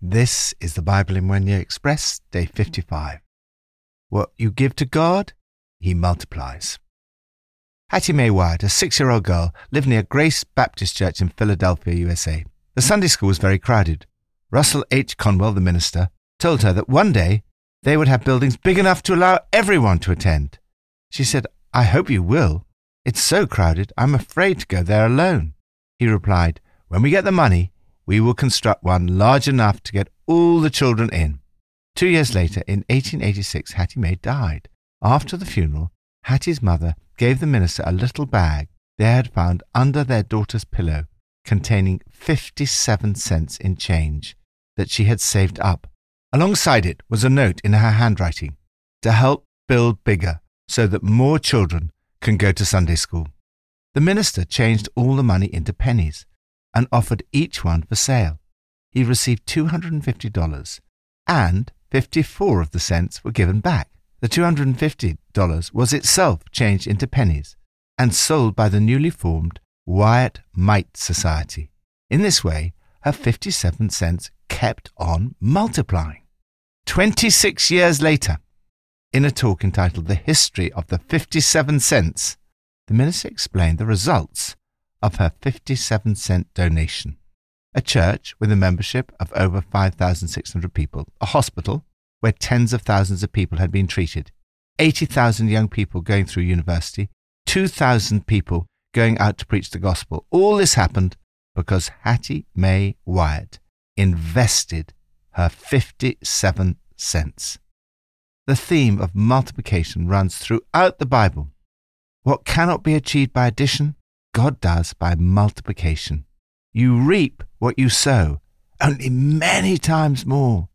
This is the Bible in One Year Express, day 55. What you give to God, He multiplies. Hattie Mae Wyatt, a six year old girl, lived near Grace Baptist Church in Philadelphia, USA. The Sunday school was very crowded. Russell H. Conwell, the minister, told her that one day they would have buildings big enough to allow everyone to attend. She said, I hope you will. It's so crowded, I'm afraid to go there alone. He replied, When we get the money, we will construct one large enough to get all the children in. Two years later, in 1886, Hattie Mae died. After the funeral, Hattie's mother gave the minister a little bag they had found under their daughter's pillow containing 57 cents in change that she had saved up. Alongside it was a note in her handwriting to help build bigger so that more children can go to Sunday school. The minister changed all the money into pennies and offered each one for sale. He received $250 and 54 of the cents were given back. The $250 was itself changed into pennies and sold by the newly formed Wyatt Mite Society. In this way, her 57 cents kept on multiplying. 26 years later, in a talk entitled The History of the 57 Cents, the minister explained the results of her 57 cent donation. A church with a membership of over 5,600 people, a hospital where tens of thousands of people had been treated, 80,000 young people going through university, 2,000 people going out to preach the gospel. All this happened because Hattie Mae Wyatt invested her 57 cents. The theme of multiplication runs throughout the Bible. What cannot be achieved by addition God does by multiplication. You reap what you sow, only many times more.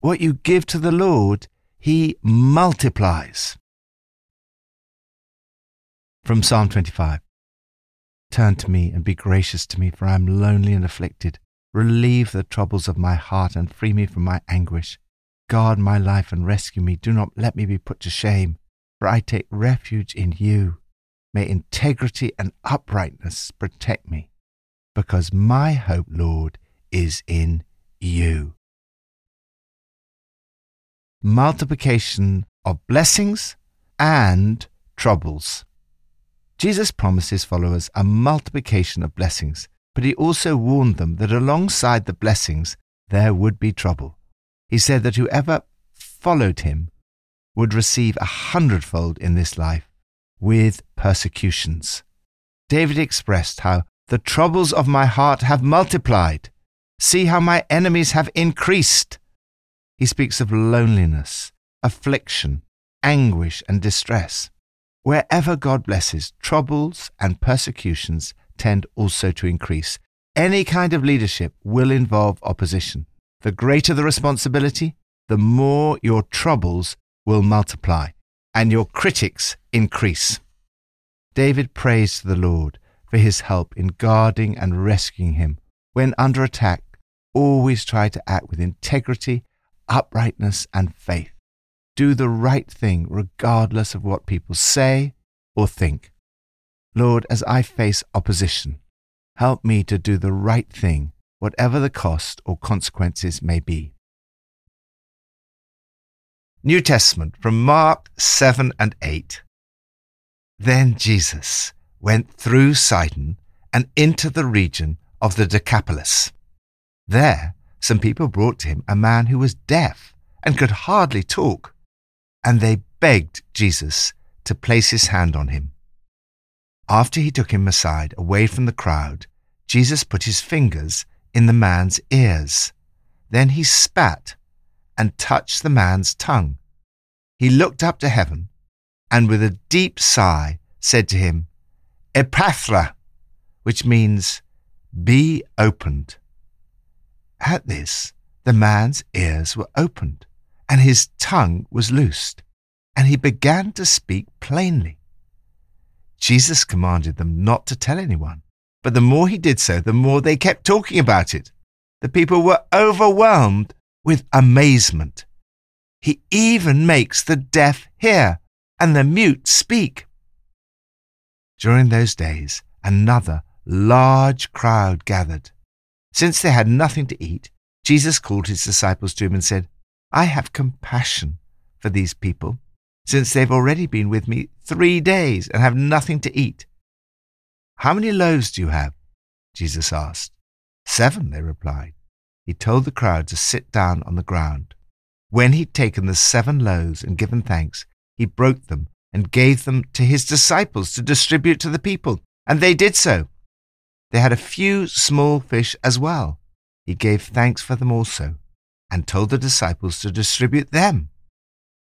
What you give to the Lord, He multiplies. From Psalm 25 Turn to me and be gracious to me, for I am lonely and afflicted. Relieve the troubles of my heart and free me from my anguish. Guard my life and rescue me. Do not let me be put to shame, for I take refuge in you. May integrity and uprightness protect me, because my hope, Lord, is in you. Multiplication of blessings and troubles. Jesus promised his followers a multiplication of blessings, but he also warned them that alongside the blessings there would be trouble. He said that whoever followed him would receive a hundredfold in this life with persecutions. David expressed how the troubles of my heart have multiplied. See how my enemies have increased. He speaks of loneliness, affliction, anguish, and distress. Wherever God blesses, troubles and persecutions tend also to increase. Any kind of leadership will involve opposition. The greater the responsibility, the more your troubles will multiply and your critics increase. David prays to the Lord for his help in guarding and rescuing him. When under attack, always try to act with integrity, uprightness, and faith. Do the right thing regardless of what people say or think. Lord, as I face opposition, help me to do the right thing, whatever the cost or consequences may be. New Testament from Mark 7 and 8. Then Jesus went through Sidon and into the region of the Decapolis. There, some people brought to him a man who was deaf and could hardly talk, and they begged Jesus to place his hand on him. After he took him aside, away from the crowd, Jesus put his fingers in the man's ears. Then he spat and touched the man's tongue. He looked up to heaven and with a deep sigh said to him, Ephphatha, which means be opened. At this, the man's ears were opened and his tongue was loosed, and he began to speak plainly. Jesus commanded them not to tell anyone, but the more he did so, the more they kept talking about it. The people were overwhelmed with amazement. He even makes the deaf hear and the mute speak. During those days, another large crowd gathered. Since they had nothing to eat, Jesus called his disciples to him and said, I have compassion for these people, since they've already been with me three days and have nothing to eat. How many loaves do you have? Jesus asked. Seven, they replied. He told the crowd to sit down on the ground. When he'd taken the seven loaves and given thanks, he broke them and gave them to his disciples to distribute to the people, and they did so. They had a few small fish as well. He gave thanks for them also, and told the disciples to distribute them.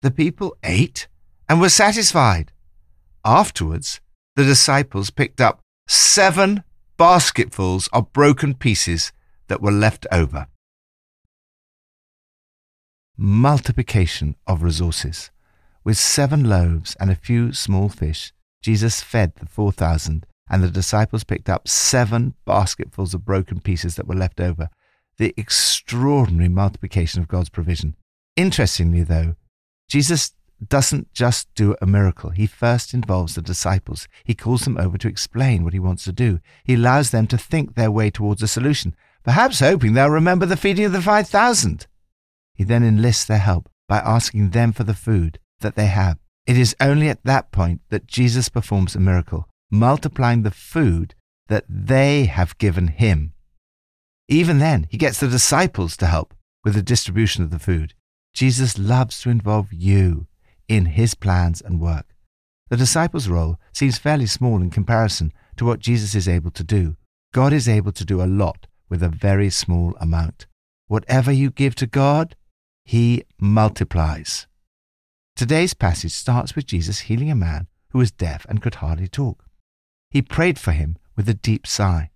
The people ate and were satisfied. Afterwards, the disciples picked up seven basketfuls of broken pieces that were left over. Multiplication of resources. With seven loaves and a few small fish, Jesus fed the four thousand, and the disciples picked up seven basketfuls of broken pieces that were left over. The extraordinary multiplication of God's provision. Interestingly, though, Jesus doesn't just do a miracle. He first involves the disciples. He calls them over to explain what he wants to do. He allows them to think their way towards a solution, perhaps hoping they'll remember the feeding of the 5,000. He then enlists their help by asking them for the food that they have. It is only at that point that Jesus performs a miracle, multiplying the food that they have given him. Even then, he gets the disciples to help with the distribution of the food. Jesus loves to involve you in his plans and work. The disciples' role seems fairly small in comparison to what Jesus is able to do. God is able to do a lot with a very small amount. Whatever you give to God, he multiplies. Today's passage starts with Jesus healing a man who was deaf and could hardly talk. He prayed for him with a deep sigh.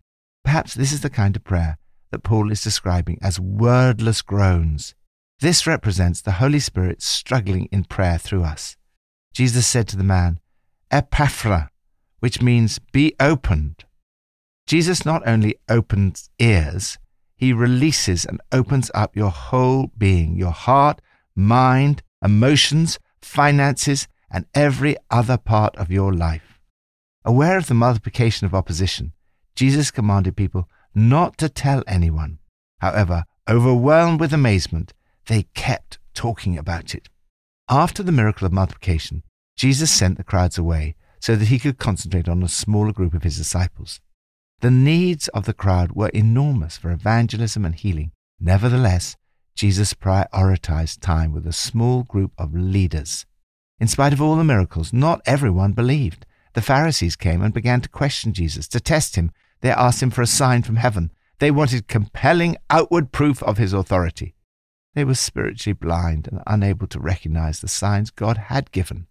Perhaps this is the kind of prayer that Paul is describing as wordless groans. This represents the Holy Spirit struggling in prayer through us. Jesus said to the man, Ephphatha, which means be opened. Jesus not only opens ears, he releases and opens up your whole being, your heart, mind, emotions, finances, and every other part of your life. Aware of the multiplication of opposition, Jesus commanded people not to tell anyone. However, overwhelmed with amazement, they kept talking about it. After the miracle of multiplication, Jesus sent the crowds away so that he could concentrate on a smaller group of his disciples. The needs of the crowd were enormous for evangelism and healing. Nevertheless, Jesus prioritized time with a small group of leaders. In spite of all the miracles, not everyone believed. The Pharisees came and began to question Jesus. To test him, they asked him for a sign from heaven. They wanted compelling outward proof of his authority. They were spiritually blind and unable to recognize the signs God had given.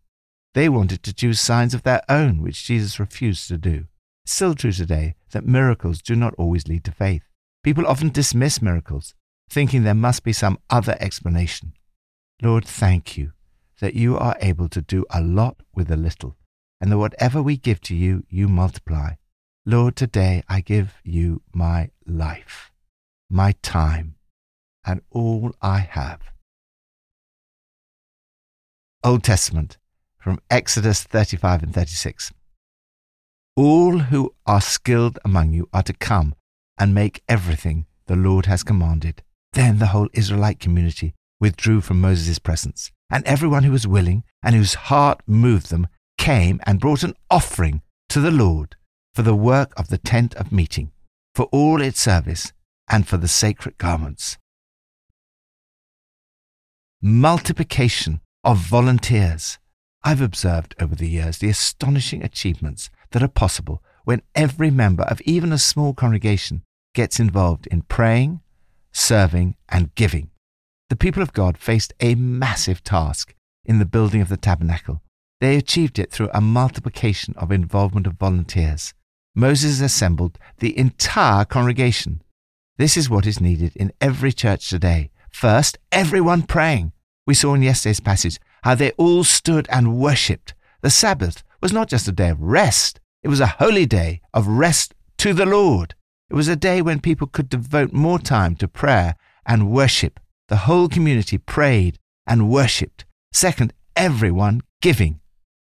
They wanted to choose signs of their own, which Jesus refused to do. It's still true today that miracles do not always lead to faith. People often dismiss miracles, thinking there must be some other explanation. Lord, thank you that you are able to do a lot with a little, and that whatever we give to you, you multiply. Lord, today I give you my life, my time, and all I have. Old Testament from Exodus 35 and 36. All who are skilled among you are to come and make everything the Lord has commanded. Then the whole Israelite community withdrew from Moses' presence, and everyone who was willing and whose heart moved them came and brought an offering to the Lord for the work of the tent of meeting, for all its service, and for the sacred garments multiplication of volunteers. I've observed over the years the astonishing achievements that are possible when every member of even a small congregation gets involved in praying, serving, and giving. The people of God faced a massive task in the building of the tabernacle. They achieved it through a multiplication of involvement of volunteers. Moses assembled the entire congregation. This is what is needed in every church today First, everyone praying. We saw in yesterday's passage how they all stood and worshipped. The Sabbath was not just a day of rest, it was a holy day of rest to the Lord. It was a day when people could devote more time to prayer and worship. The whole community prayed and worshipped. Second, everyone giving.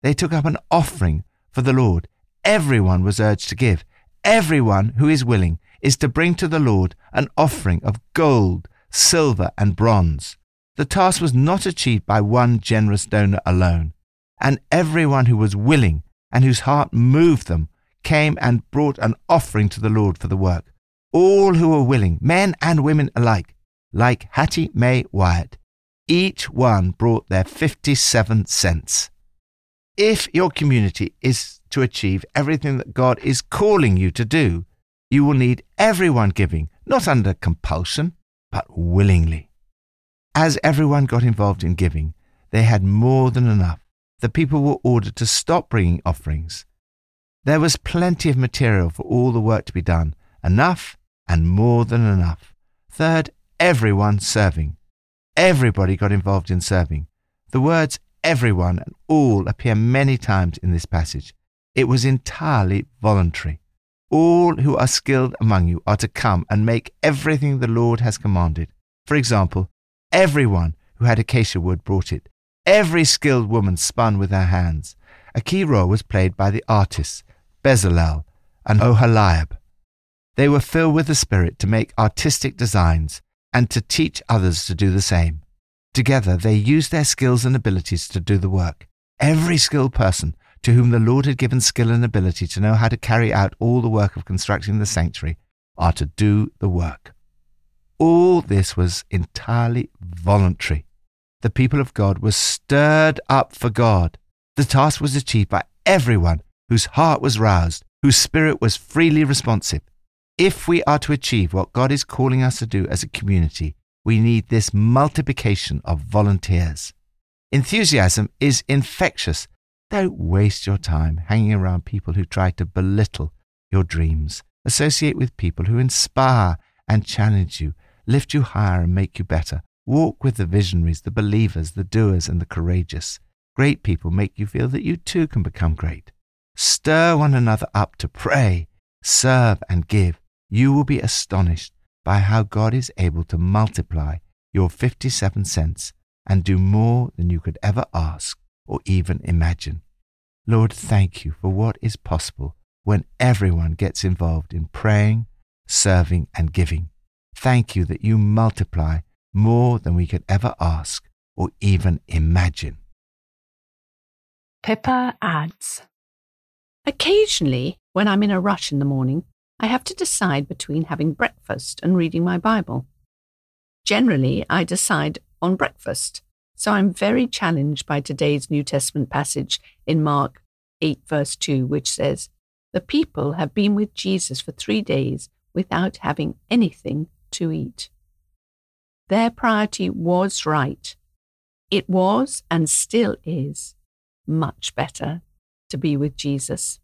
They took up an offering for the Lord. Everyone was urged to give. Everyone who is willing is to bring to the Lord an offering of gold, silver, and bronze. The task was not achieved by one generous donor alone, and everyone who was willing and whose heart moved them came and brought an offering to the Lord for the work. All who were willing, men and women alike, like Hattie Mae Wyatt, each one brought their 57 cents. If your community is to achieve everything that God is calling you to do, you will need everyone giving, not under compulsion, but willingly. As everyone got involved in giving, they had more than enough. The people were ordered to stop bringing offerings. There was plenty of material for all the work to be done, enough and more than enough. Third, everyone serving. Everybody got involved in serving. The words everyone and all appear many times in this passage. It was entirely voluntary. All who are skilled among you are to come and make everything the Lord has commanded. For example, everyone who had acacia wood brought it. Every skilled woman spun with her hands. A key role was played by the artists, Bezalel and Oholiab. They were filled with the Spirit to make artistic designs and to teach others to do the same. Together, they used their skills and abilities to do the work. Every skilled person to whom the Lord had given skill and ability to know how to carry out all the work of constructing the sanctuary are to do the work. All this was entirely voluntary. The people of God were stirred up for God. The task was achieved by everyone whose heart was roused, whose spirit was freely responsive. If we are to achieve what God is calling us to do as a community, we need this multiplication of volunteers. Enthusiasm is infectious don't waste your time hanging around people who try to belittle your dreams. Associate with people who inspire and challenge you, lift you higher and make you better. Walk with the visionaries, the believers, the doers, and the courageous. Great people make you feel that you too can become great. Stir one another up to pray, serve, and give. You will be astonished by how God is able to multiply your 57 cents and do more than you could ever ask or even imagine. Lord, thank you for what is possible when everyone gets involved in praying, serving, and giving. Thank you that you multiply more than we could ever ask or even imagine. Pippa adds Occasionally, when I'm in a rush in the morning, I have to decide between having breakfast and reading my Bible. Generally, I decide on breakfast so I'm very challenged by today's New Testament passage in Mark 8, verse 2, which says, The people have been with Jesus for three days without having anything to eat. Their priority was right. It was and still is much better to be with Jesus.